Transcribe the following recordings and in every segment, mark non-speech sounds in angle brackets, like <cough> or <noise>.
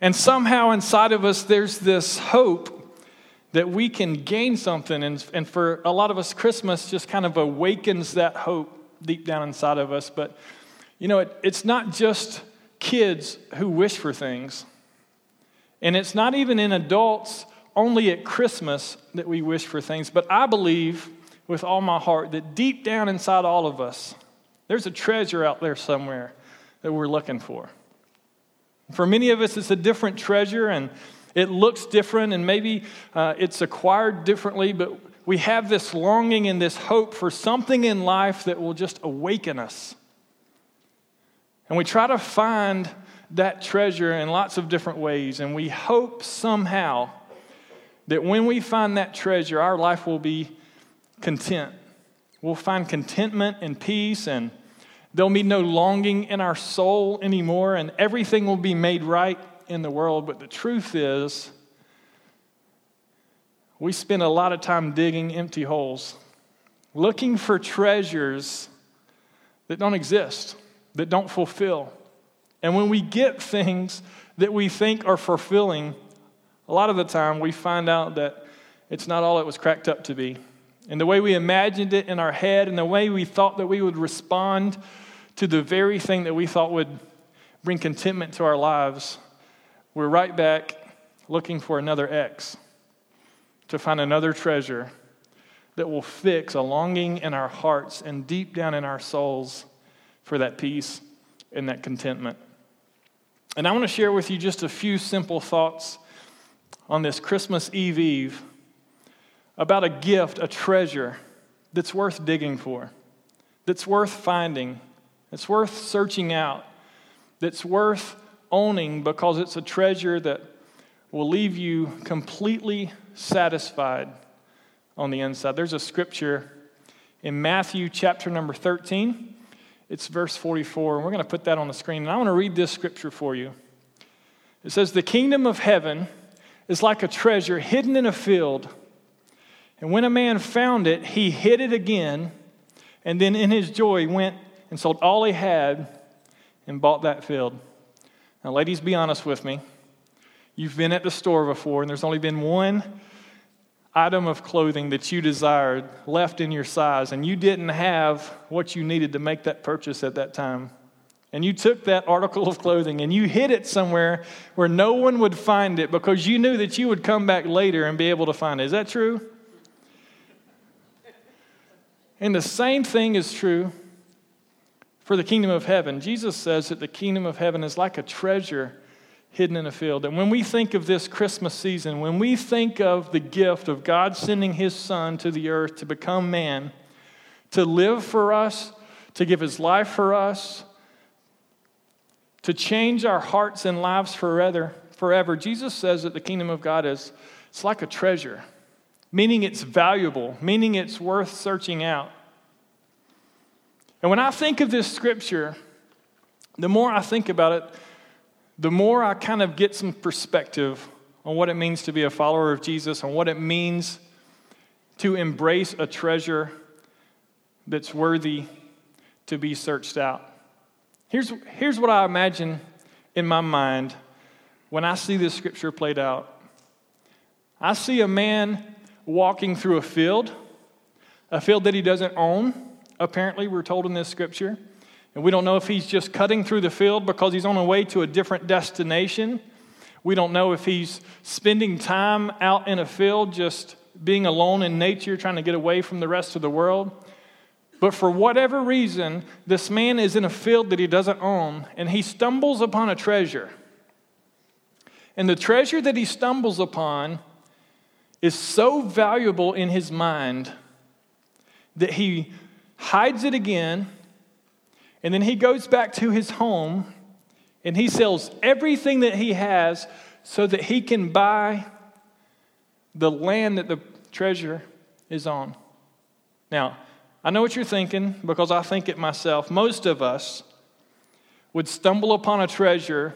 And somehow inside of us, there's this hope that we can gain something. And, and for a lot of us, Christmas just kind of awakens that hope deep down inside of us. But, you know, it, it's not just kids who wish for things, and it's not even in adults only at Christmas that we wish for things. But I believe with all my heart that deep down inside all of us, there's a treasure out there somewhere that we're looking for. For many of us, it's a different treasure, and it looks different, and maybe uh, it's acquired differently, but we have this longing and this hope for something in life that will just awaken us. And we try to find that treasure in lots of different ways, and we hope somehow that when we find that treasure, our life will be content. We'll find contentment and peace, and there'll be no longing in our soul anymore, and everything will be made right in the world. But the truth is, we spend a lot of time digging empty holes, looking for treasures that don't exist, that don't fulfill. And when we get things that we think are fulfilling, a lot of the time we find out that it's not all it was cracked up to be. And the way we imagined it in our head and the way we thought that we would respond to the very thing that we thought would bring contentment to our lives, we're right back looking for another X to find another treasure that will fix a longing in our hearts and deep down in our souls for that peace and that contentment. And I want to share with you just a few simple thoughts on this Christmas Eve Eve about a gift, a treasure that's worth digging for, that's worth finding, that's worth searching out, that's worth owning because it's a treasure that will leave you completely satisfied on the inside. There's a scripture in Matthew chapter number 13. It's verse 44, and we're going to put that on the screen. And I want to read this scripture for you. It says, The kingdom of heaven is like a treasure hidden in a field. And when a man found it, he hid it again, and then in his joy went and sold all he had and bought that field. Now, ladies, be honest with me. You've been at the store before, and there's only been one item of clothing that you desired left in your size, and you didn't have what you needed to make that purchase at that time. And you took that article of clothing and you hid it somewhere where no one would find it because you knew that you would come back later and be able to find it. Is that true? And the same thing is true for the kingdom of heaven. Jesus says that the kingdom of heaven is like a treasure hidden in a field. And when we think of this Christmas season, when we think of the gift of God sending his son to the earth to become man, to live for us, to give his life for us, to change our hearts and lives forever, forever, Jesus says that the kingdom of God is it's like a treasure, meaning it's valuable, meaning it's worth searching out. And when I think of this scripture, the more I think about it, the more I kind of get some perspective on what it means to be a follower of Jesus, and what it means to embrace a treasure that's worthy to be searched out. Here's, here's what I imagine in my mind when I see this scripture played out I see a man walking through a field, a field that he doesn't own, apparently, we're told in this scripture. And we don't know if he's just cutting through the field because he's on the way to a different destination. We don't know if he's spending time out in a field just being alone in nature, trying to get away from the rest of the world. But for whatever reason, this man is in a field that he doesn't own, and he stumbles upon a treasure. And the treasure that he stumbles upon is so valuable in his mind that he hides it again and then he goes back to his home and he sells everything that he has so that he can buy the land that the treasure is on. Now, I know what you're thinking because I think it myself. Most of us would stumble upon a treasure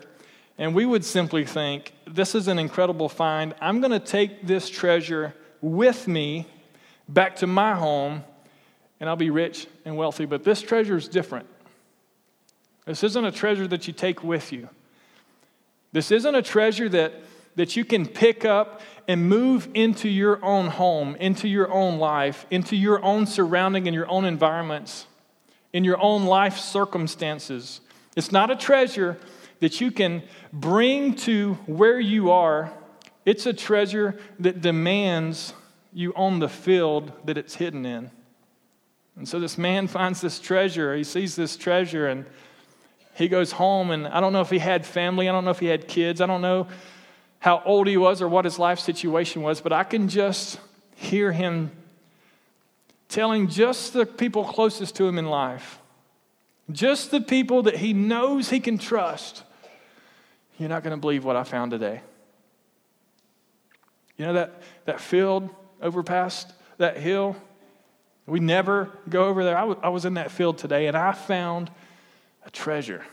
and we would simply think, This is an incredible find. I'm going to take this treasure with me back to my home and I'll be rich and wealthy. But this treasure is different. This isn't a treasure that you take with you. This isn't a treasure that, that you can pick up and move into your own home, into your own life, into your own surrounding and your own environments, in your own life circumstances. It's not a treasure that you can bring to where you are. It's a treasure that demands you own the field that it's hidden in. And so this man finds this treasure. He sees this treasure and he goes home. And I don't know if he had family, I don't know if he had kids, I don't know how old he was or what his life situation was, but I can just hear him telling just the people closest to him in life, just the people that he knows he can trust. You're not going to believe what I found today. You know that, that field over past that hill? We never go over there. I, w- I was in that field today and I found a treasure.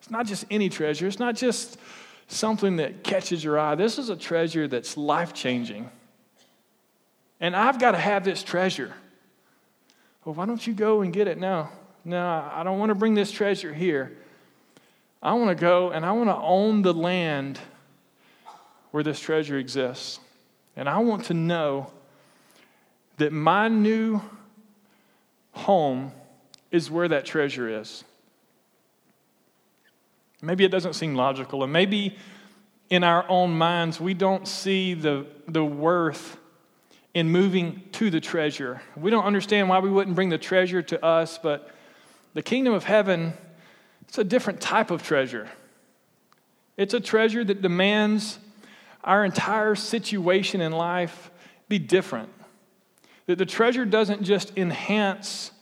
It's not just any treasure, it's not just something that catches your eye. This is a treasure that's life changing. And I've got to have this treasure. Well, why don't you go and get it now? No, I don't want to bring this treasure here. I want to go and I want to own the land where this treasure exists. And I want to know that my new home is where that treasure is. Maybe it doesn't seem logical, and maybe in our own minds we don't see the, the worth in moving to the treasure. We don't understand why we wouldn't bring the treasure to us, but the kingdom of heaven, it's a different type of treasure. It's a treasure that demands our entire situation in life be different. That the treasure doesn't just enhance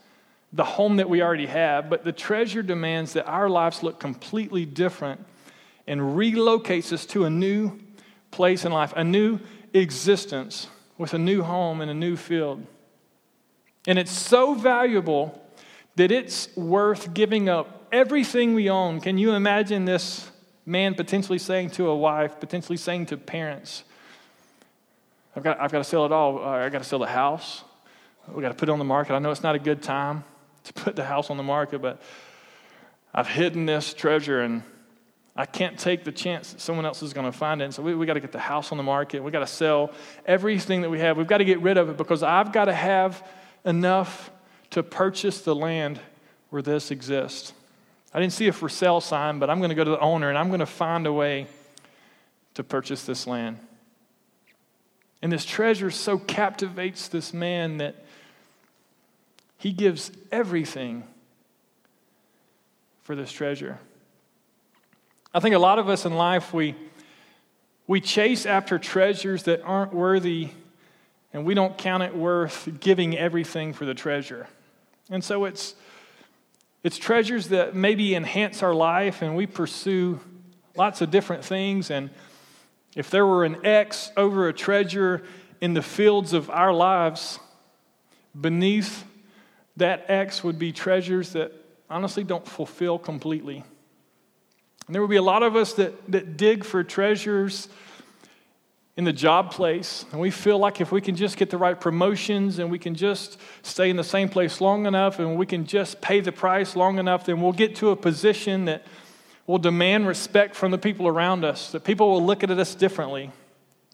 the home that we already have, but the treasure demands that our lives look completely different and relocates us to a new place in life, a new existence with a new home and a new field. And it's so valuable that it's worth giving up everything we own. Can you imagine this man potentially saying to a wife, potentially saying to parents, I've got, I've got to sell it all. Uh, I've got to sell the house. We've got to put it on the market. I know it's not a good time to put the house on the market, but I've hidden this treasure and I can't take the chance that someone else is going to find it. So we, we got to get the house on the market. We got to sell everything that we have. We've got to get rid of it because I've got to have enough to purchase the land where this exists. I didn't see a for sale sign, but I'm going to go to the owner and I'm going to find a way to purchase this land. And this treasure so captivates this man that he gives everything for this treasure. I think a lot of us in life, we, we chase after treasures that aren't worthy, and we don't count it worth giving everything for the treasure. And so it's, it's treasures that maybe enhance our life, and we pursue lots of different things. And if there were an X over a treasure in the fields of our lives, beneath that X would be treasures that honestly don't fulfill completely. And there would be a lot of us that, that dig for treasures in the job place, and we feel like if we can just get the right promotions and we can just stay in the same place long enough and we can just pay the price long enough, then we'll get to a position that will demand respect from the people around us, that people will look at us differently.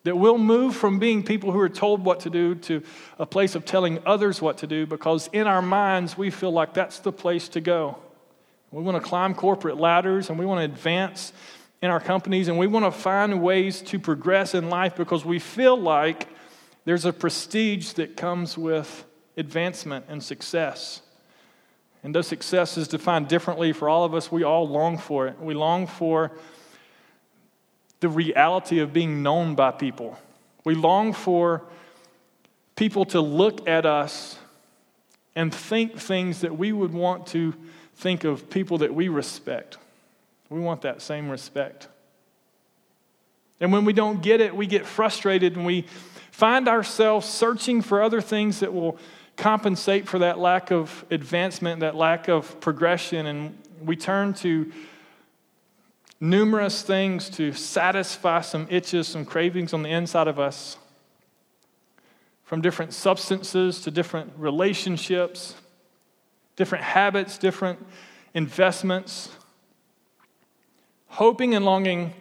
That we'll move from being people who are told what to do to a place of telling others what to do because in our minds we feel like that's the place to go. We want to climb corporate ladders and we want to advance in our companies and we want to find ways to progress in life because we feel like there's a prestige that comes with advancement and success. And though success is defined differently for all of us, we all long for it. We long for the reality of being known by people. We long for people to look at us and think things that we would want to think of people that we respect. We want that same respect. And when we don't get it, we get frustrated and we find ourselves searching for other things that will compensate for that lack of advancement, that lack of progression, and we turn to numerous things to satisfy some itches, some cravings on the inside of us, from different substances to different relationships, different habits, different investments, hoping and longing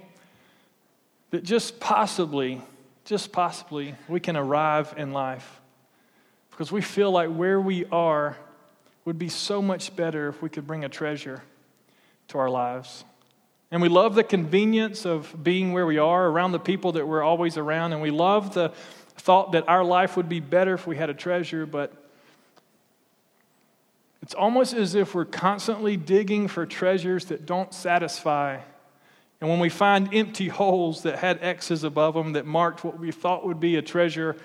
that just possibly, just possibly, we can arrive in life. Because we feel like where we are would be so much better if we could bring a treasure to our lives. And we love the convenience of being where we are, around the people that we're always around. And we love the thought that our life would be better if we had a treasure, but it's almost as if we're constantly digging for treasures that don't satisfy. And when we find empty holes that had X's above them that marked what we thought would be a treasure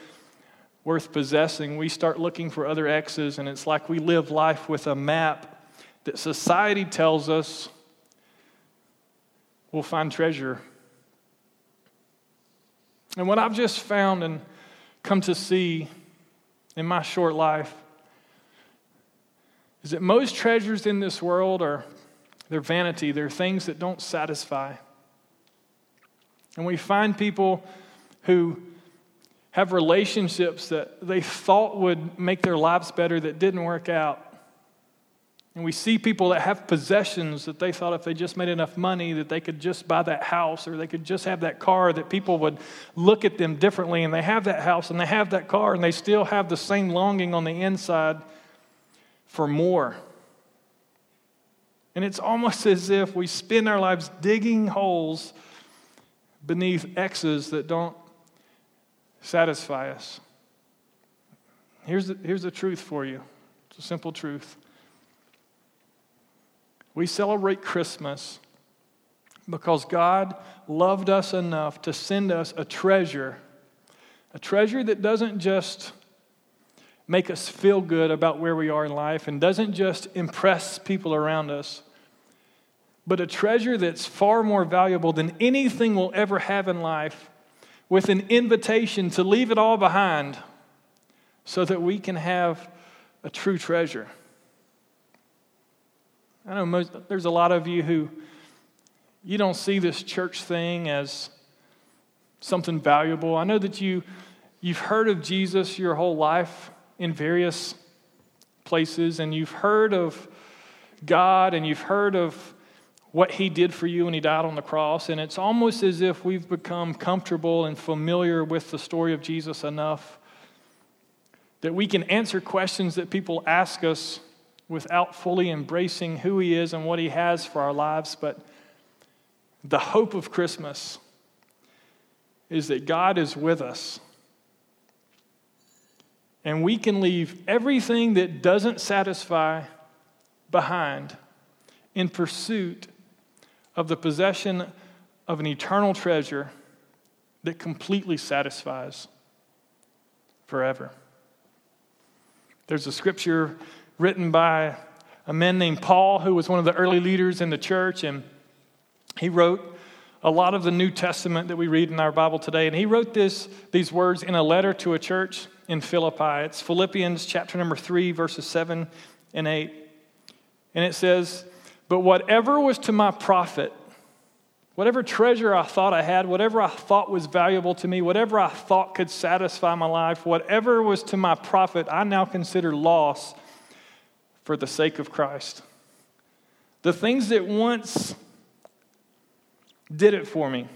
worth possessing, we start looking for other X's, and it's like we live life with a map that society tells us we'll find treasure. And what I've just found and come to see in my short life is that most treasures in this world are they're vanity, they're things that don't satisfy. And we find people who have relationships that they thought would make their lives better that didn't work out. And we see people that have possessions that they thought if they just made enough money that they could just buy that house or they could just have that car that people would look at them differently and they have that house and they have that car and they still have the same longing on the inside for more. And it's almost as if we spend our lives digging holes beneath X's that don't satisfy us. Here's the, here's the truth for you it's a simple truth. We celebrate Christmas because God loved us enough to send us a treasure, a treasure that doesn't just make us feel good about where we are in life and doesn't just impress people around us, but a treasure that's far more valuable than anything we'll ever have in life, with an invitation to leave it all behind so that we can have a true treasure. I know most, there's a lot of you who you don't see this church thing as something valuable. I know that you you've heard of Jesus your whole life in various places, and you've heard of God and you've heard of what He did for you when He died on the cross, and it's almost as if we've become comfortable and familiar with the story of Jesus enough that we can answer questions that people ask us without fully embracing who He is and what He has for our lives. But the hope of Christmas is that God is with us and we can leave everything that doesn't satisfy behind in pursuit of the possession of an eternal treasure that completely satisfies forever. There's a scripture written by a man named Paul, who was one of the early leaders in the church, and he wrote a lot of the New Testament that we read in our Bible today. And he wrote this, these words in a letter to a church in Philippi. It's Philippians chapter number 3, verses 7 and 8. And it says, But whatever was to my profit, whatever treasure I thought I had, whatever I thought was valuable to me, whatever I thought could satisfy my life, whatever was to my profit, I now consider loss for the sake of Christ. The things that once did it for me,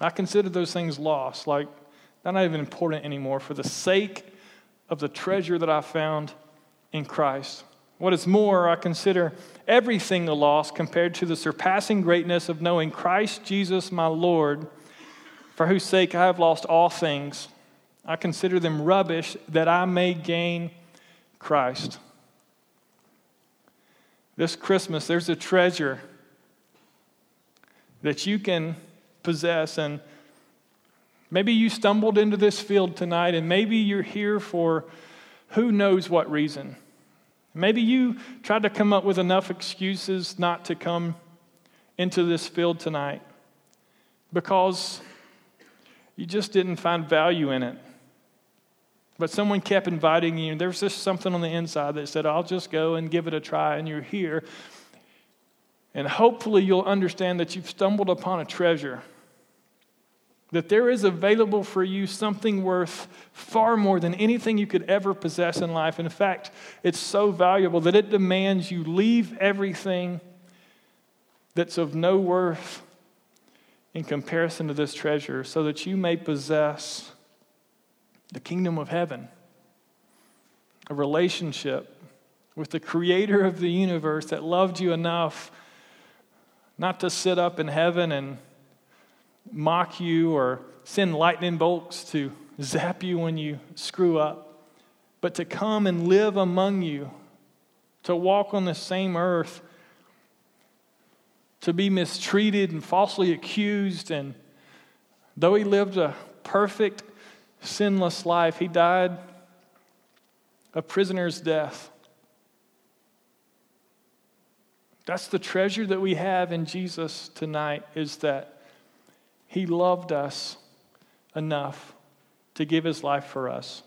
I consider those things lost. Like they're not even important anymore for the sake of the treasure that I found in Christ. What is more, I consider everything a loss compared to the surpassing greatness of knowing Christ Jesus my Lord, for whose sake I have lost all things. I consider them rubbish that I may gain Christ. This Christmas, there's a treasure that you can possess and Maybe you stumbled into this field tonight, and maybe you're here for who knows what reason. Maybe you tried to come up with enough excuses not to come into this field tonight because you just didn't find value in it. But someone kept inviting you. There was just something on the inside that said, I'll just go and give it a try, and you're here. And hopefully, you'll understand that you've stumbled upon a treasure that there is available for you something worth far more than anything you could ever possess in life. In fact, it's so valuable that it demands you leave everything that's of no worth in comparison to this treasure, so that you may possess the kingdom of heaven, a relationship with the creator of the universe that loved you enough not to sit up in heaven and mock you or send lightning bolts to zap you when you screw up, but to come and live among you, to walk on the same earth, to be mistreated and falsely accused. And though he lived a perfect, sinless life, he died a prisoner's death That's the treasure that we have in Jesus tonight is that he loved us enough to give his life for us.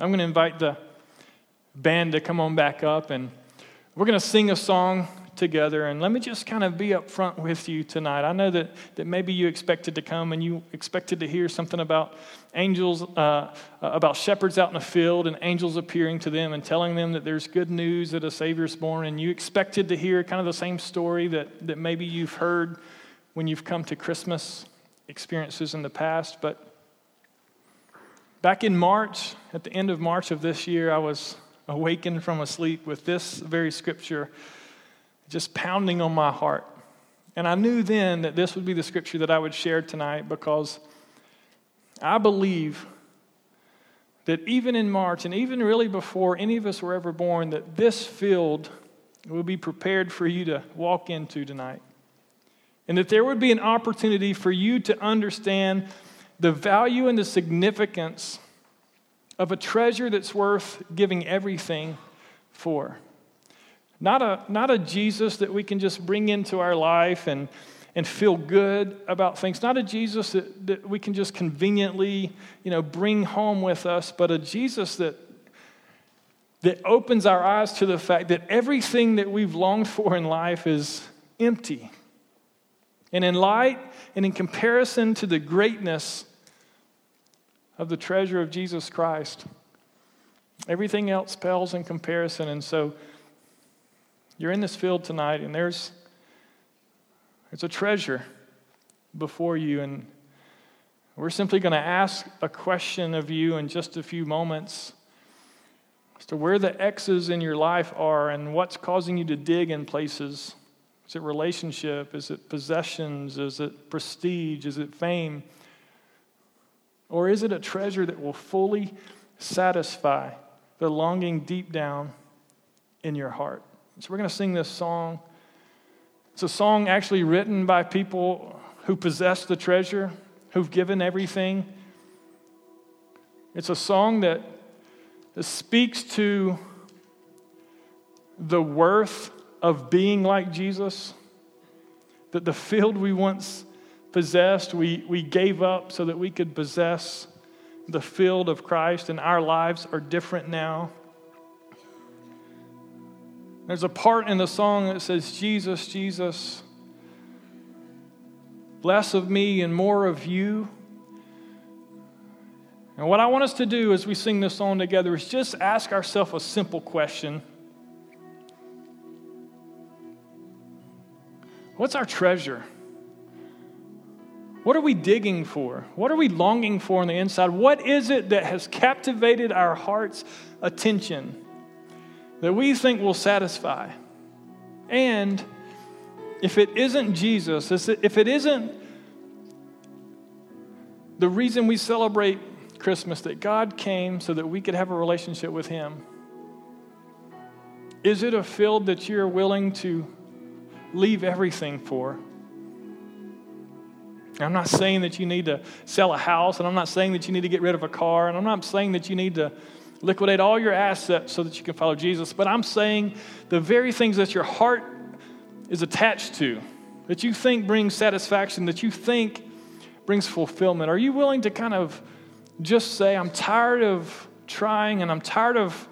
I'm going to invite the band to come on back up and we're going to sing a song together. And let me just kind of be up front with you tonight. I know that, that maybe you expected to come and you expected to hear something about angels, uh, about shepherds out in the field and angels appearing to them and telling them that there's good news that a Savior's born. And you expected to hear kind of the same story that, that maybe you've heard when you've come to Christmas experiences in the past. But back in March, at the end of March of this year, I was awakened from a sleep with this very scripture just pounding on my heart. And I knew then that this would be the scripture that I would share tonight because I believe that even in March and even really before any of us were ever born, that this field will be prepared for you to walk into tonight. And that there would be an opportunity for you to understand the value and the significance of a treasure that's worth giving everything for. Not a, not a Jesus that we can just bring into our life and, and feel good about things. Not a Jesus that, that we can just conveniently, you know, bring home with us, but a Jesus that, that opens our eyes to the fact that everything that we've longed for in life is empty. And in light and in comparison to the greatness of the treasure of Jesus Christ, everything else pales in comparison. And so, you're in this field tonight, and there's, there's a treasure before you, and we're simply going to ask a question of you in just a few moments as to where the X's in your life are and what's causing you to dig in places. Is it relationship? Is it possessions? Is it prestige? Is it fame? Or is it a treasure that will fully satisfy the longing deep down in your heart? So we're going to sing this song. It's a song actually written by people who possess the treasure, who've given everything. It's a song that, speaks to the worth of being like Jesus, that the field we once possessed, we, we gave up so that we could possess the field of Christ, and our lives are different now. There's a part in the song that says, Jesus, Jesus, less of me and more of you. And what I want us to do as we sing this song together is just ask ourselves a simple question What's our treasure? What are we digging for? What are we longing for on the inside? What is it that has captivated our heart's attention? that we think will satisfy. And if it isn't Jesus, if it isn't the reason we celebrate Christmas, that God came so that we could have a relationship with Him, is it a field that you're willing to leave everything for? I'm not saying that you need to sell a house, and I'm not saying that you need to get rid of a car, and I'm not saying that you need to liquidate all your assets so that you can follow Jesus. But I'm saying the very things that your heart is attached to, that you think brings satisfaction, that you think brings fulfillment. Are you willing to kind of just say, I'm tired of trying and I'm tired of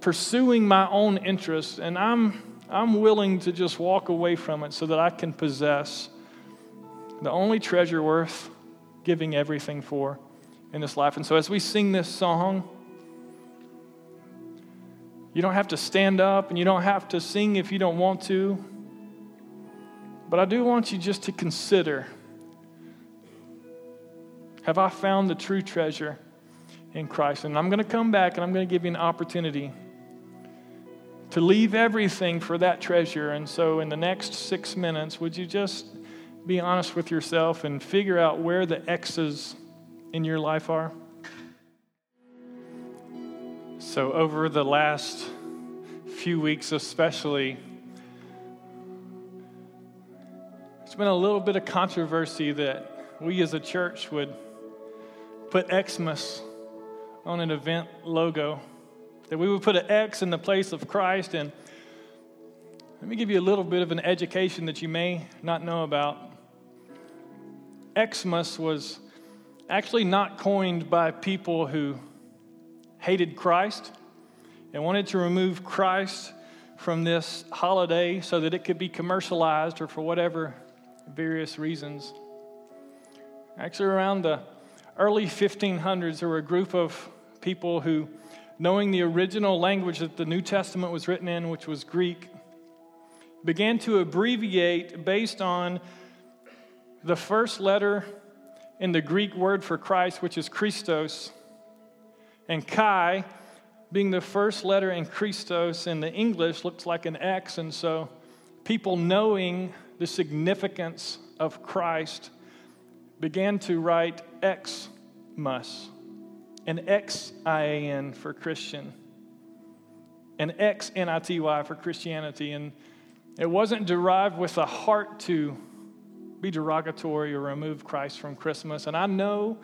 pursuing my own interests, and I'm, I'm willing to just walk away from it so that I can possess the only treasure worth giving everything for? in this life. And so as we sing this song, You don't have to stand up and you don't have to sing if you don't want to. But I do want you just to consider have I found the true treasure in Christ? And I'm going to come back and I'm going to give you an opportunity to leave everything for that treasure. And so, in the next six minutes, would you just be honest with yourself and figure out where the X's in your life are? So, over the last few weeks, especially, it's been a little bit of controversy that we as a church would put Xmas on an event logo, that we would put an X in the place of Christ. And let me give you a little bit of an education that you may not know about. Xmas was actually not coined by people who hated Christ and wanted to remove Christ from this holiday so that it could be commercialized or for whatever various reasons. Actually, around the early 1500s, there were a group of people who, knowing the original language that the New Testament was written in, which was Greek, began to abbreviate based on the first letter in the Greek word for Christ, which is Christos and Chi, being the first letter in Christos in the English, looks like an X. And so people knowing the significance of Christ began to write Xmas, an X I A N for Christian, an X N I T Y for Christianity. And it wasn't derived with a heart to be derogatory or remove Christ from Christmas. And I know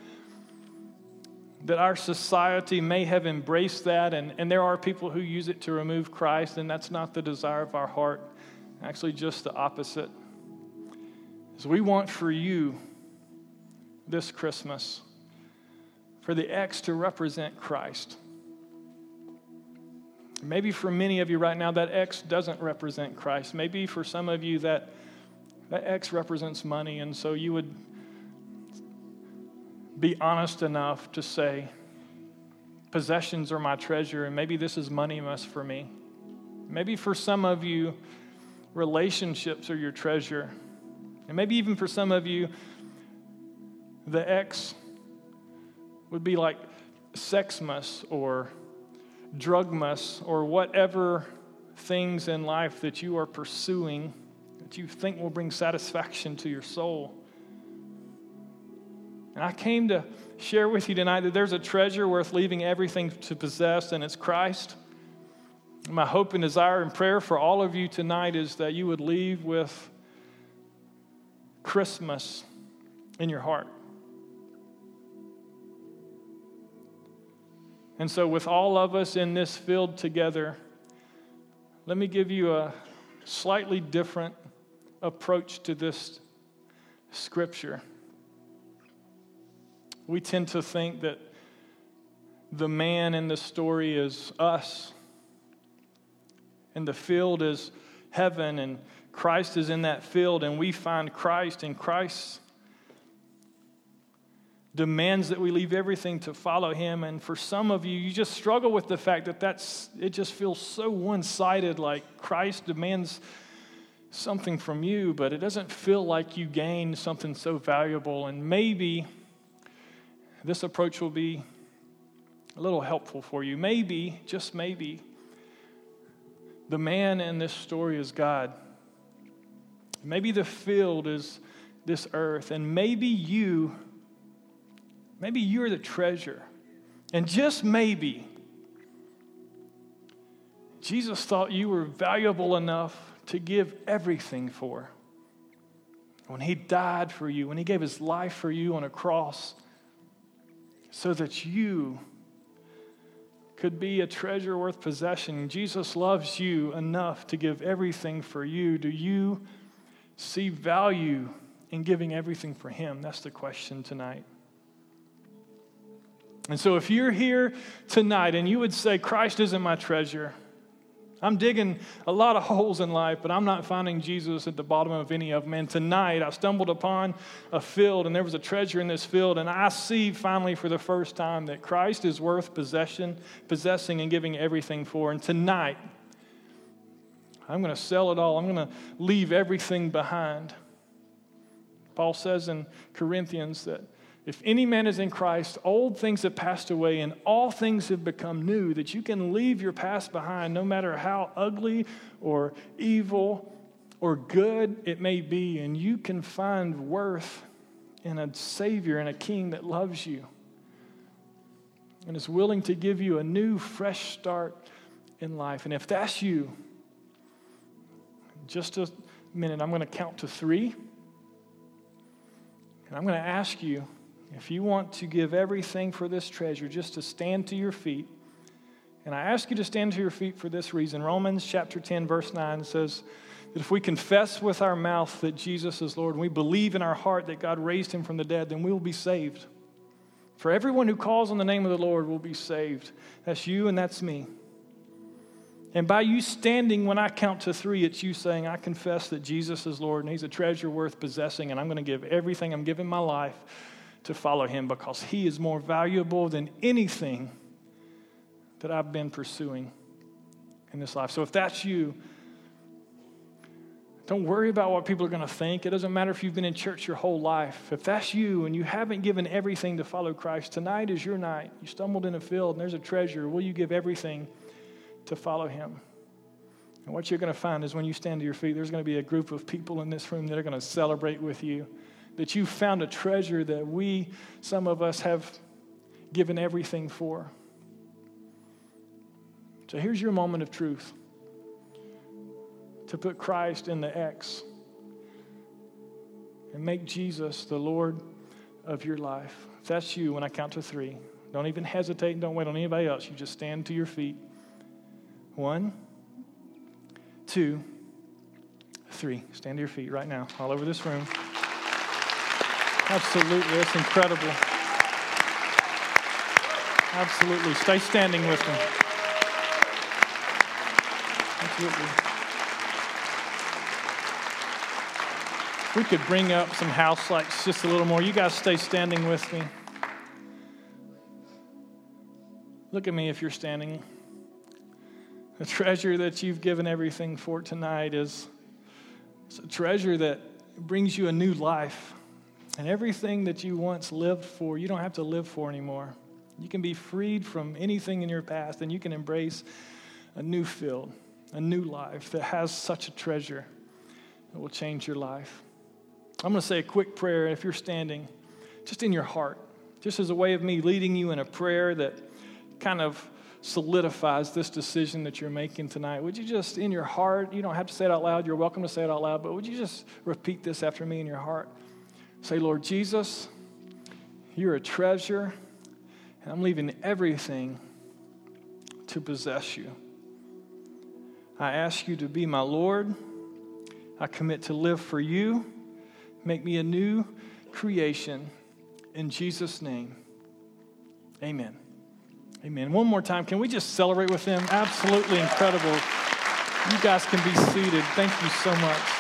that our society may have embraced that, and, and there are people who use it to remove Christ, and that's not the desire of our heart. Actually, just the opposite. Is we want for you this Christmas for the X to represent Christ. Maybe for many of you right now, that X doesn't represent Christ. Maybe for some of you, that, that X represents money, and so you would be honest enough to say, possessions are my treasure, and maybe this is moneymas for me. Maybe for some of you, relationships are your treasure. And maybe even for some of you, the X would be like sexmas or drugmas or whatever things in life that you are pursuing that you think will bring satisfaction to your soul. And I came to share with you tonight that there's a treasure worth leaving everything to possess, and it's Christ. My hope and desire and prayer for all of you tonight is that you would leave with Christmas in your heart. And so, with all of us in this field together, let me give you a slightly different approach to this scripture. We tend to think that the man in the story is us, and the field is heaven, and Christ is in that field, and we find Christ, and Christ demands that we leave everything to follow him and for some of you you just struggle with the fact that that's it just feels so one-sided like christ demands something from you but it doesn't feel like you gain something so valuable and maybe this approach will be a little helpful for you. Maybe, just maybe, the man in this story is God. Maybe the field is this earth, and maybe you, maybe you're the treasure. And just maybe, Jesus thought you were valuable enough to give everything for. When he died for you, when he gave his life for you on a cross, so that you could be a treasure worth possession. Jesus loves you enough to give everything for you. Do you see value in giving everything for Him? That's the question tonight. And so, if you're here tonight and you would say, Christ isn't my treasure, I'm digging a lot of <laughs> holes in life, but I'm not finding Jesus at the bottom of any of them. And tonight I stumbled upon a field, and there was a treasure in this field, and I see finally for the first time that Christ is worth possession, possessing and giving everything for. And tonight, I'm going to sell it all. I'm going to leave everything behind. Paul says in Corinthians that if any man is in Christ, old things have passed away and all things have become new, that you can leave your past behind no matter how ugly or evil or good it may be, and you can find worth in a Savior and a King that loves you and is willing to give you a new, fresh start in life. And if that's you, just a minute, I'm going to count to three. And I'm going to ask you if you want to give everything for this treasure, just to stand to your feet. And I ask you to stand to your feet for this reason. Romans chapter 10, verse 9 says that if we confess with our mouth that Jesus is Lord and we believe in our heart that God raised him from the dead, then we will be saved. For everyone who calls on the name of the Lord will be saved. That's you and that's me. And by you standing when I count to three, it's you saying, I confess that Jesus is Lord and He's a treasure worth possessing, and I'm going to give everything I'm giving my life to follow Him because He is more valuable than anything that I've been pursuing in this life. So if that's you, don't worry about what people are going to think. It doesn't matter if you've been in church your whole life. If that's you and you haven't given everything to follow Christ, tonight is your night. You stumbled in a field and there's a treasure. Will you give everything? to follow him. And what you're going to find is when you stand to your feet, there's going to be a group of people in this room that are going to celebrate with you that you found a treasure that we, some of us, have given everything for. So here's your moment of truth to put Christ in the X and make Jesus the Lord of your life. If that's you, when I count to three, don't even hesitate and don't wait on anybody else. You just stand to your feet. One, two, three. Stand to your feet right now, all over this room. Absolutely, that's incredible. Absolutely. Stay standing with them. Absolutely. we could bring up some house lights just a little more. You guys stay standing with me. Look at me if you're standing. The treasure that you've given everything for tonight is a treasure that brings you a new life. And everything that you once lived for, you don't have to live for anymore. You can be freed from anything in your past and you can embrace a new field, a new life that has such a treasure that will change your life. I'm going to say a quick prayer if you're standing, just in your heart, just as a way of me leading you in a prayer that kind of solidifies this decision that you're making tonight. Would you just, in your heart, you don't have to say it out loud, you're welcome to say it out loud, but would you just repeat this after me in your heart? Say, Lord Jesus, you're a treasure, and I'm leaving everything to possess you. I ask you to be my Lord. I commit to live for you. Make me a new creation. In Jesus' name, amen. Amen. One more time, can we just celebrate with them? Absolutely incredible. You guys can be seated. Thank you so much.